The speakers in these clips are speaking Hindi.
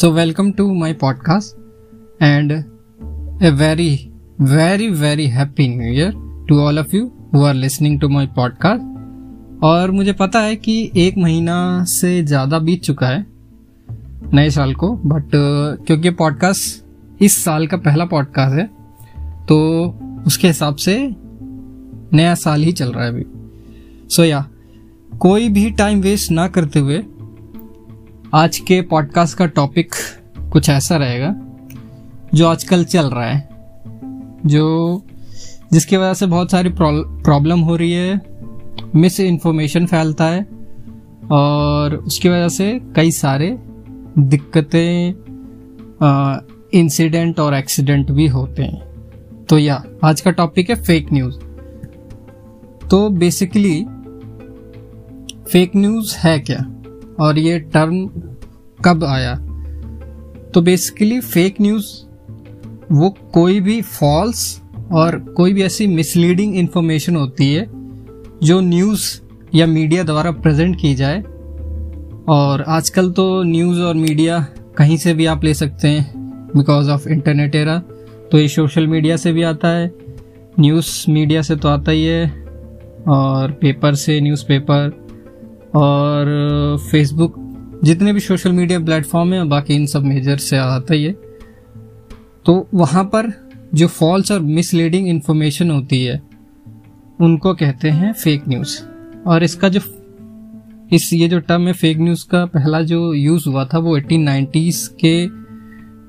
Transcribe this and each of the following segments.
So, welcome to my podcast and a very, very, very happy new year to all of you who are listening to my podcast. और मुझे पता है कि एक महीना से ज़्यादा बीत चुका है नए साल को बट क्योंकि पॉडकास्ट इस साल का पहला पॉडकास्ट है तो उसके हिसाब से नया साल ही चल रहा है अभी सो या कोई भी टाइम वेस्ट ना करते हुए आज के पॉडकास्ट का टॉपिक कुछ ऐसा रहेगा, जो आजकल चल रहा है, जो, जिसकी वजह से बहुत सारी प्रॉब्लम हो रही है मिस इन्फॉर्मेशन फैलता है, और उसकी वजह से कई सारे दिक्कतें इंसिडेंट और एक्सीडेंट भी होते हैं। तो या, आज का टॉपिक है फेक न्यूज़ तो बेसिकली फेक न्यूज़ है क्या? और ये टर्म कब आया? तो बेसिकली फेक न्यूज़ वो कोई भी फॉल्स और कोई भी ऐसी मिसलीडिंग इन्फॉर्मेशन होती है, जो न्यूज़ या मीडिया द्वारा प्रेजेंट की जाए। और आजकल तो न्यूज़ और मीडिया कहीं से भी आप ले सकते हैं बिकॉज़ ऑफ़ इंटरनेट एरा तो ये सोशल मीडिया से भी आता है न्यूज़ मीडिया से तो आता ही है, और पेपर से न्यूज़पेपर और फेसबुक जितने भी सोशल मीडिया प्लेटफॉर्म है, बाकी इन सब मेजर से आता ही है। तो वहाँ पर जो फॉल्स और मिसलीडिंग इन्फॉर्मेशन होती है, उनको कहते हैं फेक न्यूज़ और इसका जो, इस, ये जो टर्म है फेक न्यूज़ का, पहला जो यूज़ हुआ था, वो एटीन नाइन्टीज के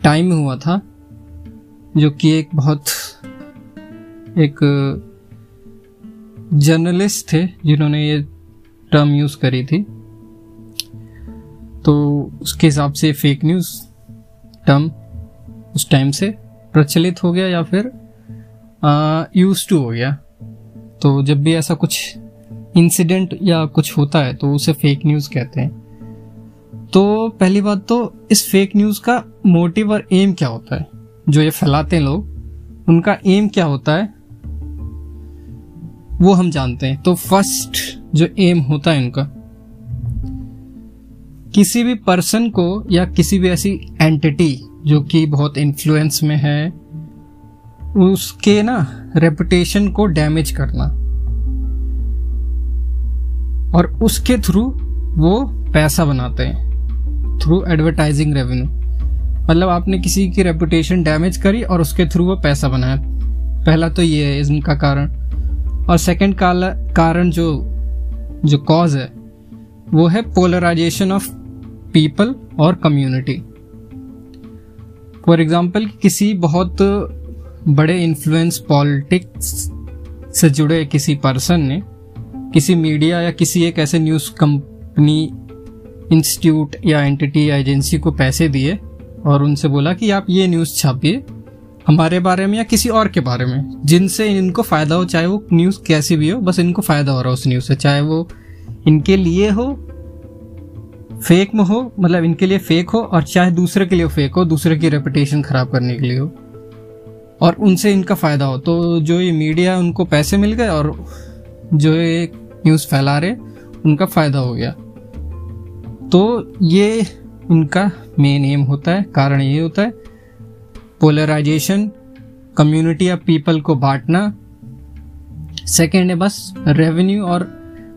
टाइम में हुआ था, जो कि एक बहुत, एक जर्नलिस्ट थे, जिन्होंने ये टर्म यूज़ करी थी। तो उसके हिसाब से फेक न्यूज़ टर्म उस टाइम से प्रचलित हो गया या फिर यूज़ टू हो गया। तो जब भी ऐसा कुछ इंसिडेंट या कुछ होता है तो उसे फेक न्यूज़ कहते हैं। तो पहली बात तो इस फेक न्यूज़ का मोटिव और एम क्या होता है? जो ये फैलाते हैं लोग, उनका एम क्या होता है? वो हम जानते हैं। तो फ़र्स्ट जो एम होता है उनका, किसी भी पर्सन को या किसी भी ऐसी एंटिटी जो कि बहुत इन्फ्लुएंस में है, उसके ना रेपुटेशन को डैमेज करना। और उसके थ्रू वो पैसा बनाते हैं थ्रू एडवर्टाइजिंग रेवेन्यू मतलब आपने किसी की रेपुटेशन डैमेज करी और उसके थ्रू वो पैसा बनाया। पहला तो ये है इनका कारण। और सेकंड कारण जो जो कॉज है, वो है पोलराइजेशन ऑफ़ पीपल और कम्युनिटी फॉर एग्ज़ाम्पल किसी बहुत बड़े इन्फ्लुएंस पॉलिटिक्स से जुड़े किसी पर्सन ने किसी मीडिया या किसी एक ऐसे न्यूज़ कंपनी इंस्टीट्यूट या एंटिटी या एजेंसी को पैसे दिए और उनसे बोला कि आप ये न्यूज़ छापिए हमारे बारे में या किसी और के बारे में? जिनसे इनको फ़ायदा हो, चाहे वो न्यूज़ कैसी भी हो, बस इनको फ़ायदा हो रहा हो उस न्यूज़ से। चाहे वो इनके लिए हो फेक में हो मतलब इनके लिए फेक हो, और चाहे दूसरे के लिए फेक हो, दूसरे की रेपुटेशन खराब करने के लिए हो, और उनसे इनका फ़ायदा हो। तो जो ये मीडिया उनको पैसे मिल गए, और जो ये न्यूज़ फैला रहे, उनका फ़ायदा हो गया। तो ये इनका मेन एम होता है, कारण ये होता है पोलराइजेशन कम्युनिटी ऑफ़ पीपल को बांटना। सेकेंड है बस रेवेन्यू और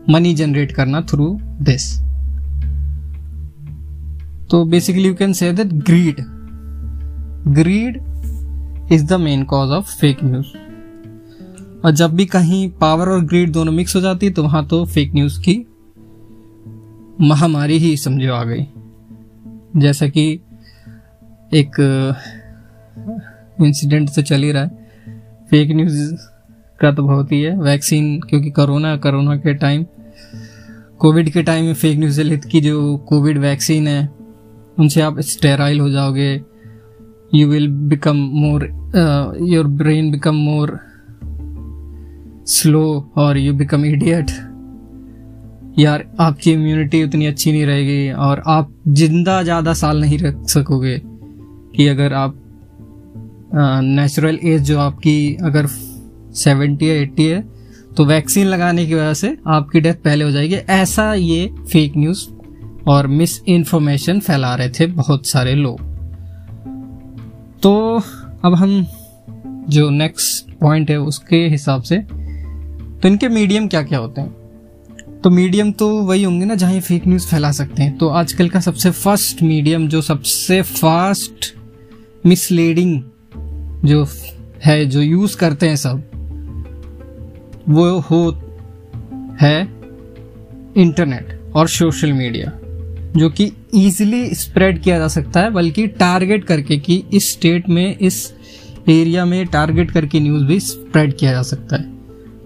मनी जनरेट करना थ्रू दिस तो basically you can say that greed greed is the main cause of fake news और जब भी कहीं पावर और ग्रीड दोनों मिक्स हो जाती तो वहाँ तो फेक न्यूज़ की महामारी ही समझो आ गई। जैसा कि एक इंसिडेंट तो चल ही रहा है। फेक न्यूज़ का तो बहुत ही है। वैक्सीन क्योंकि कोरोना कोरोना के टाइम कोविड के टाइम में फेक न्यूज़ लिख की जो कोविड वैक्सीन है, उनसे आप स्टेराइल हो जाओगे। You will become more your brain become more slow और यू बिकम इडियट यार, आपकी इम्यूनिटी उतनी अच्छी नहीं रहेगी और आप ज़िंदा ज़्यादा साल नहीं रख सकोगे कि अगर आप नेचुरल एज जो आपकी अगर सेवेंटी या एट्टी है तो वैक्सीन लगाने की वजह से आपकी डेथ पहले हो जाएगी। ऐसा ये फेक न्यूज़ और मिस इन्फॉर्मेशन फैला रहे थे बहुत सारे लोग। तो अब हम जो नेक्स्ट पॉइंट है उसके हिसाब से तो इनके मीडियम क्या क्या होते हैं? तो मीडियम तो वही होंगे ना जहाँ फेक न्यूज़ फैला सकते हैं। तो आजकल का सबसे फ़र्स्ट मीडियम जो सबसे फास्ट मिसलीडिंग जो है, जो यूज़ करते हैं सब, वो हो है इंटरनेट और सोशल मीडिया जो कि इजीली स्प्रेड किया जा सकता है, बल्कि टारगेट करके कि इस स्टेट में, इस एरिया में टारगेट करके न्यूज़ भी स्प्रेड किया जा सकता है।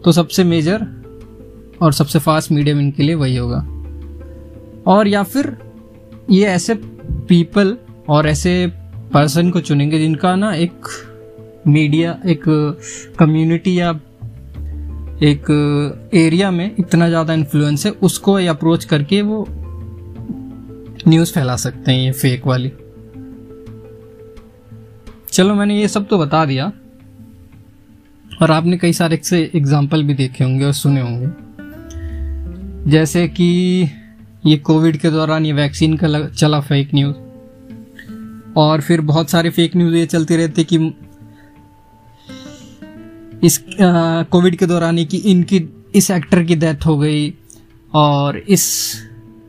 तो सबसे मेजर और सबसे फास्ट मीडियम इनके लिए वही होगा। और या फिर ये ऐसे पीपल और ऐसे पर्सन को चुनेंगे जिनका ना एक मीडिया एक कम्युनिटी या एक एरिया में इतना ज़्यादा इन्फ्लुएंस है, उसको अप्रोच करके वो न्यूज़ फैला सकते हैं, ये फेक वाली। चलो, मैंने ये सब तो बता दिया। और आपने कई सारे से एग्ज़ाम्पल भी देखे होंगे और सुने होंगे। जैसे कि ये कोविड के दौरान ये वैक्सीन का चला फेक न्यूज़ और फिर बहुत सारे फेक न्यूज़ ये चलती रहती कि इस कोविड के दौरान ही कि इनकी, इस एक्टर की डेथ हो गई और इस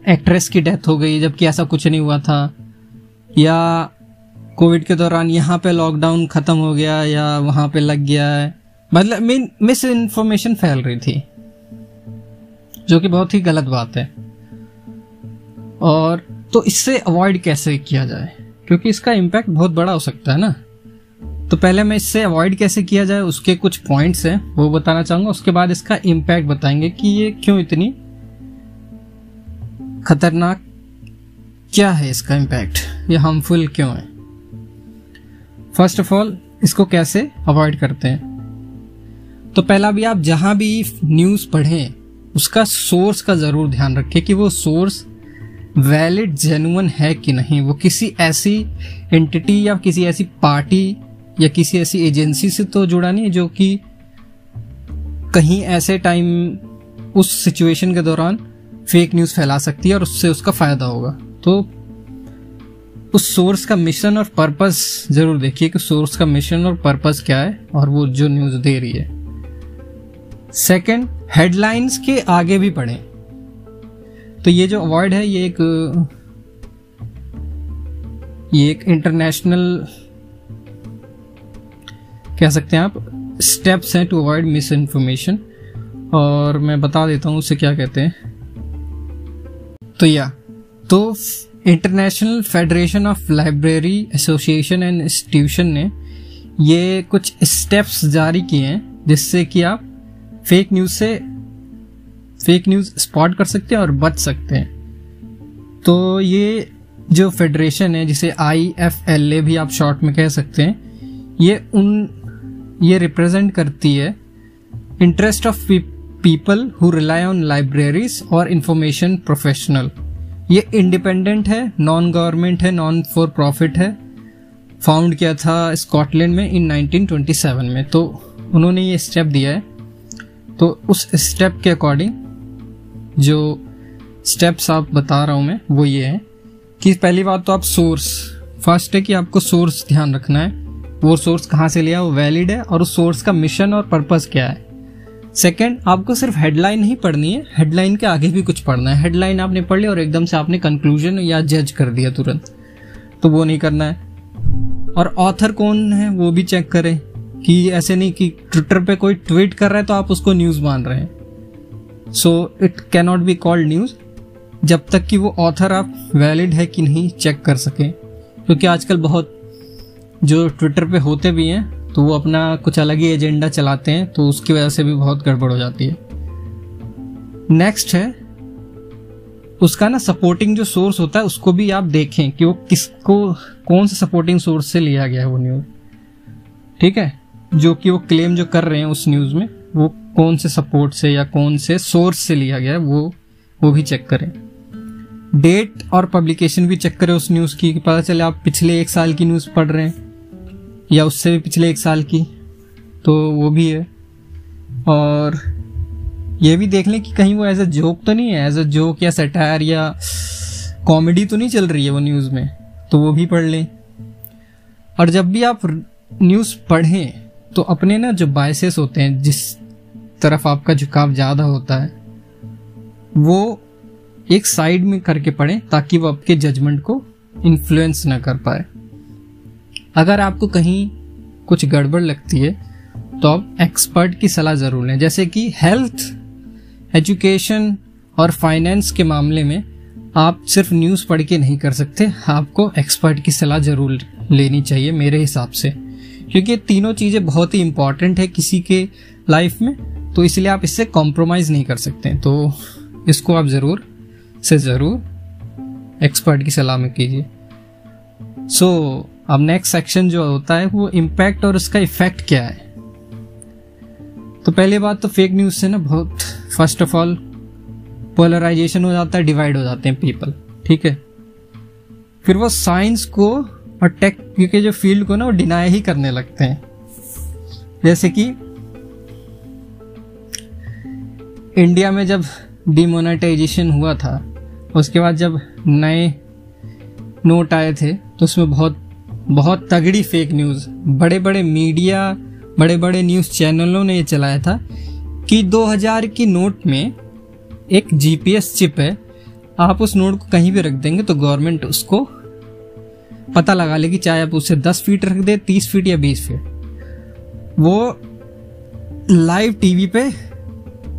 एक्ट्रेस की डेथ हो गई, जबकि ऐसा कुछ नहीं हुआ था। या कोविड के दौरान यहाँ पे लॉकडाउन ख़त्म हो गया या वहाँ पे लग गया है। मतलब मीन मिस इन्फॉर्मेशन फैल रही थी, जो कि बहुत ही गलत बात है। और तो इससे अवॉइड कैसे किया जाए? क्योंकि इसका इम्पैक्ट बहुत बड़ा हो सकता है ना। तो पहले मैं इससे अवॉइड कैसे किया जाए, उसके कुछ पॉइंट्स हैं, वो बताना चाहूँगा, उसके बाद इसका इम्पैक्ट बताएँगे कि ये क्यों इतनी खतरनाक, क्या है इसका इम्पैक्ट ये हार्मफुल क्यों है? फ़र्स्ट ऑफ़ ऑल इसको कैसे अवॉइड करते हैं? तो पहला भी आप जहाँ भी न्यूज़ पढ़ें, उसका सोर्स का ज़रूर ध्यान रखें कि वो सोर्स वैलिड जेनुअन है कि नहीं। वो किसी ऐसी एंटिटी या किसी ऐसी पार्टी या किसी ऐसी एजेंसी से तो जुड़ा नहीं जो कि कहीं ऐसे टाइम उस सिचुएशन के दौरान फेक न्यूज़ फैला सकती है और उससे उसका फ़ायदा होगा। तो उस सोर्स का मिशन और पर्पस ज़रूर देखिए कि सोर्स का मिशन और पर्पस क्या है और वो जो न्यूज़ दे रही है। सेकंड हेडलाइंस के आगे भी पढ़े। तो ये जो अवॉइड है, ये एक ये एक इंटरनेशनल कह सकते हैं आप स्टेप्स हैं टू अवॉइड मिस इन्फॉर्मेशन और मैं बता देता हूँ उसे क्या कहते हैं। तो या तो international federation of library association and institution ने ये कुछ स्टेप्स जारी किए हैं, जिससे कि आप फेक न्यूज़ से फेक न्यूज़ स्पॉट कर सकते हैं और बच सकते हैं। तो ये जो फेडरेशन है, जिसे आई एफ़ एल ए भी आप शॉर्ट में कह सकते हैं, ये उन ये रिप्रेजेंट करती है interest of people who rely on libraries और इंफॉर्मेशन प्रोफेशनल ये इंडिपेंडेंट है नॉन गवर्नमेंट है नॉन फॉर प्रॉफिट है। फाउंड किया था स्कॉटलैंड में इन 1927 में। तो उन्होंने ये स्टेप दिया है। तो उस स्टेप के अकॉर्डिंग जो स्टेप्स आप बता रहा हूँ मैं, वो ये है कि पहली बात तो आप सोर्स फ़र्स्ट है कि आपको सोर्स ध्यान रखना है। वो सोर्स कहाँ से लिया वो वैलिड है और उस सोर्स का मिशन और पर्पज क्या है? सेकेंड आपको सिर्फ़ हेडलाइन ही पढ़नी है। हेडलाइन के आगे भी कुछ पढ़ना है। हेडलाइन आपने पढ़ लिया और एकदम से आपने कंक्लूजन या जज कर दिया तुरंत। तो वो नहीं करना है। और ऑथर कौन है? वो भी चेक करें कि ऐसे नहीं कि ट्विटर पे कोई ट्वीट कर रहा है तो आप उसको न्यूज़ मान रहे हैं। So it cannot be called news जब तक कि वो ऑथर आप वैलिड है कि नहीं चेक कर सकें। क्योंकि आजकल बहुत जो ट्विटर पे होते भी हैं तो वो अपना कुछ अलग ही एजेंडा चलाते हैं तो उसकी वजह से भी बहुत गड़बड़ हो जाती है। नेक्स्ट है, उसका ना सपोर्टिंग जो सोर्स होता है, उसको भी आप देखें कि वो किसको, कौन से सपोर्टिंग सोर्स से लिया गया है वो न्यूज़ ठीक है? जो कि वो क्लेम जो कर रहे हैं उस न्यूज़ में, वो कौन से सपोर्ट से या कौन से सोर्स से लिया गया है, वो वो भी चेक करें। डेट और पब्लिकेशन भी चेक करें उस न्यूज़ की पता चले आप पिछले एक साल की न्यूज़ पढ़ रहे हैं। या उससे भी पिछले एक साल की तो वो भी है। और ये भी देख लें कि कहीं वो एज अ जोक तो नहीं है एज अ जोक या सटायर या कॉमेडी तो नहीं चल रही है वो न्यूज़ में तो वो भी पढ़ लें। और जब भी आप न्यूज़ पढ़ें तो अपने ना जो बायसेस होते हैं, जिस तरफ़ आपका झुकाव ज़्यादा होता है, वो एक साइड में करके पढ़ें, ताकि वो आपके जजमेंट को इन्फ्लुएंस ना कर पाए। अगर आपको कहीं कुछ गड़बड़ लगती है तो आप एक्सपर्ट की सलाह ज़रूर लें। जैसे कि हेल्थ एजुकेशन और फाइनेंस के मामले में आप सिर्फ़ न्यूज़ पढ़ के नहीं कर सकते आपको एक्सपर्ट की सलाह ज़रूर लेनी चाहिए मेरे हिसाब से। क्योंकि तीनों चीज़ें बहुत ही इंपॉर्टेंट है किसी के लाइफ में तो इसलिए आप इससे कॉम्प्रोमाइज़ नहीं कर सकते तो इसको आप ज़रूर से ज़रूर एक्सपर्ट की सलाह में कीजिए। सो so, अब नेक्स्ट सेक्शन जो होता है, वो इम्पैक्ट और उसका इफ़ेक्ट क्या है? तो पहली बात तो फेक न्यूज़ से ना बहुत फ़र्स्ट ऑफ़ ऑल पोलराइजेशन हो जाता है डिवाइड हो जाते हैं पीपल ठीक है? फिर वो साइंस को और टेक के जो फ़ील्ड को ना वो डिनाई ही करने लगते हैं। जैसे कि इंडिया में जब डिमोनेटाइजेशन हुआ था, उसके बाद जब नए नोट आए थे तो उसमें बहुत बहुत तगड़ी फेक न्यूज़ बड़े बड़े मीडिया बड़े बड़े न्यूज़ चैनलों ने ये चलाया था कि 2000 की नोट में एक जीपीएस चिप है। आप उस नोट को कहीं भी रख देंगे तो गवर्नमेंट उसको पता लगा लेगी, चाहे आप उसे 10 फीट रख दे 30 फीट या 20 फीट वो लाइव टीवी पे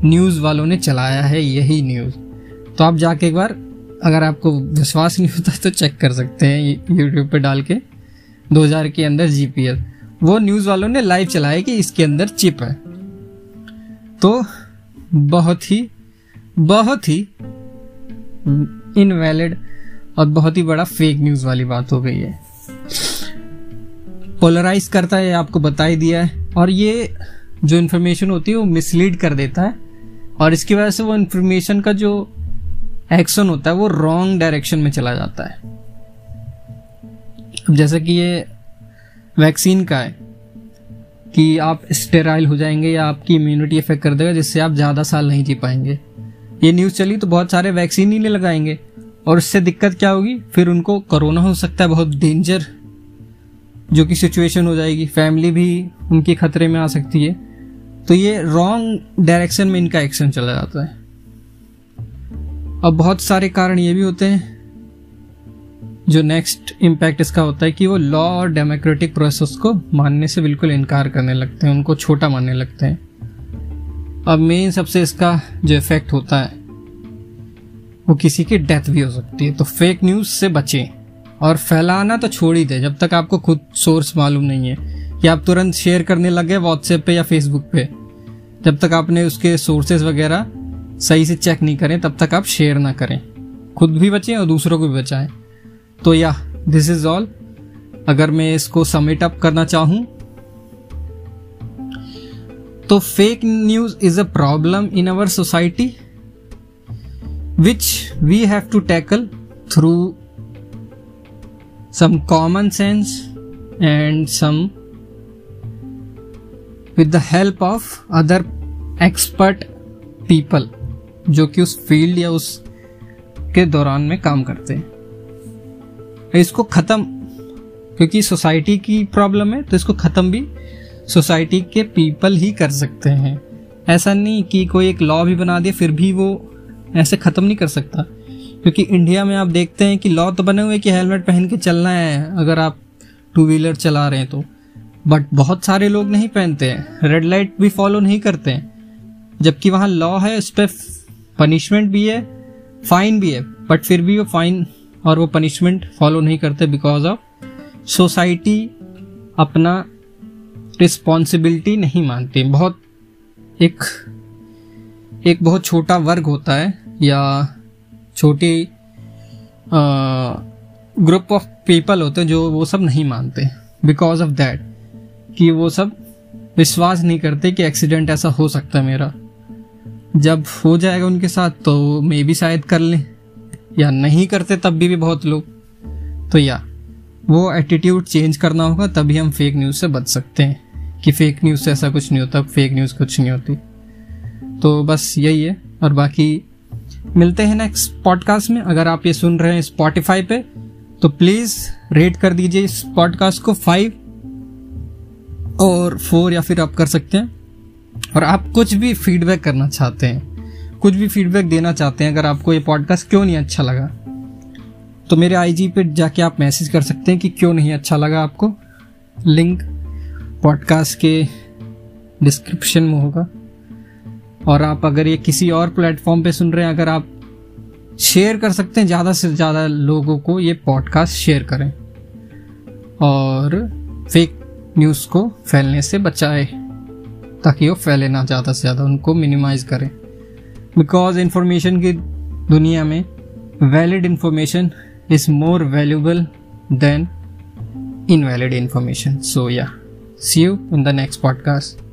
न्यूज़ वालों ने चलाया है, यही न्यूज़ तो आप जाके एक बार, अगर आपको विश्वास नहीं होता तो चेक कर सकते हैं यूट्यूब पे डाल के। 2000 के अंदर जीपीएस वो न्यूज़ वालों ने लाइव चलाया कि इसके अंदर चिप है। तो बहुत ही बहुत ही इनवैलिड और बहुत ही बड़ा फेक न्यूज़ वाली बात हो गई है। पोलराइज करता है आपको बता ही दिया है। और ये जो इन्फॉर्मेशन होती है, वो मिसलीड कर देता है। और इसकी वजह से वो इन्फॉर्मेशन का जो एक्शन होता है, वो रॉन्ग डायरेक्शन में चला जाता है। जैसे कि ये वैक्सीन का है कि आप स्टेराइल हो जाएँगे या आपकी इम्यूनिटी इफ़ेक्ट कर देगा, जिससे आप ज़्यादा साल नहीं जी पाएँगे। ये न्यूज़ चली तो बहुत सारे वैक्सीन ही नहीं लगाएँगे। और उससे दिक्कत क्या होगी? फिर उनको कोरोना हो सकता है, बहुत डेंजर जो कि सिचुएशन हो जाएगी। फैमिली भी उनके खतरे में आ सकती है। तो ये रॉन्ग डायरेक्शन में इनका एक्शन चला जाता है। अब बहुत सारे कारण ये भी होते हैं। जो नेक्स्ट इम्पैक्ट इसका होता है कि वो लॉ और डेमोक्रेटिक प्रोसेस को मानने से बिल्कुल इनकार करने लगते हैं, उनको छोटा मानने लगते हैं। अब मेन सबसे इसका जो इफ़ेक्ट होता है, वो किसी की डेथ भी हो सकती है। तो फेक न्यूज़ से बचें और फैलाना तो छोड़ ही दे, जब तक आपको खुद सोर्स मालूम नहीं है कि आप तुरंत शेयर करने लगे व्हाट्सएप पे या फेसबुक पे। जब तक आपने उसके सोर्सेज वगैरह सही से चेक नहीं करें, तब तक आप शेयर ना करें। खुद भी बचें और दूसरों को भी बचाएँ। तो या दिस इज़ ऑल अगर मैं इसको समिट अप करना चाहूँ तो fake news is a problem in our society which we have to tackle through some common sense and some with the help of other expert people जो कि उस फ़ील्ड या उस के दौरान में काम करते हैं। इसको ख़त्म, क्योंकि सोसाइटी की प्रॉब्लम है तो इसको ख़त्म भी सोसाइटी के पीपल ही कर सकते हैं। ऐसा नहीं कि कोई एक लॉ भी बना दे, फिर भी वो ऐसे ख़त्म नहीं कर सकता। क्योंकि इंडिया में आप देखते हैं कि लॉ तो बने हुए कि हेलमेट पहन के चलना है, अगर आप टू व्हीलर चला रहे हैं तो। बट बहुत सारे लोग नहीं पहनते हैं रेड लाइट भी फॉलो नहीं करते हैं। जबकि वहाँ लॉ है, उस पर पनिशमेंट भी है फाइन भी है बट फिर भी वो फाइन और वो पनिशमेंट फॉलो नहीं करते बिकॉज़ ऑफ़ सोसाइटी अपना रिस्पॉन्सिबिलिटी नहीं मानती। बहुत एक एक बहुत छोटा वर्ग होता है या छोटी ग्रुप ऑफ़ पीपल होते हैं जो वो सब नहीं मानते। बिकॉज़ ऑफ़ दैट कि वो सब विश्वास नहीं करते कि एक्सीडेंट ऐसा हो सकता है मेरा। जब हो जाएगा उनके साथ तो मे भी शायद कर लें। या नहीं करते तब भी, भी बहुत लोग। तो या वो एटीट्यूड चेंज करना होगा तभी हम फेक न्यूज़ से बच सकते हैं। कि फेक न्यूज़ से ऐसा कुछ नहीं होता फेक न्यूज़ कुछ नहीं होती। तो बस यही है और बाकी मिलते हैं नेक्स्ट पॉडकास्ट में। अगर आप ये सुन रहे हैं स्पॉटिफाई पे तो प्लीज़ रेट कर दीजिए इस पॉडकास्ट को फाइव और फोर या फिर आप कर सकते हैं। और आप कुछ भी फीडबैक करना चाहते हैं कुछ भी फीडबैक देना चाहते हैं, अगर आपको ये पॉडकास्ट क्यों नहीं अच्छा लगा तो मेरे आईजी पे जाके आप मैसेज कर सकते हैं कि क्यों नहीं अच्छा लगा आपको। लिंक पॉडकास्ट के डिस्क्रिप्शन में होगा। और आप अगर ये किसी और प्लेटफॉर्म पे सुन रहे हैं, अगर आप शेयर कर सकते हैं, ज़्यादा से ज़्यादा लोगों को ये पॉडकास्ट शेयर करें। और फेक न्यूज़ को फैलने से बचाए, ताकि वो फैले ना, ज़्यादा से ज़्यादा उनको मिनिमाइज करें। बिकॉज़ इंफॉर्मेशन की दुनिया में valid information is more valuable than invalid information so या see you in the next podcast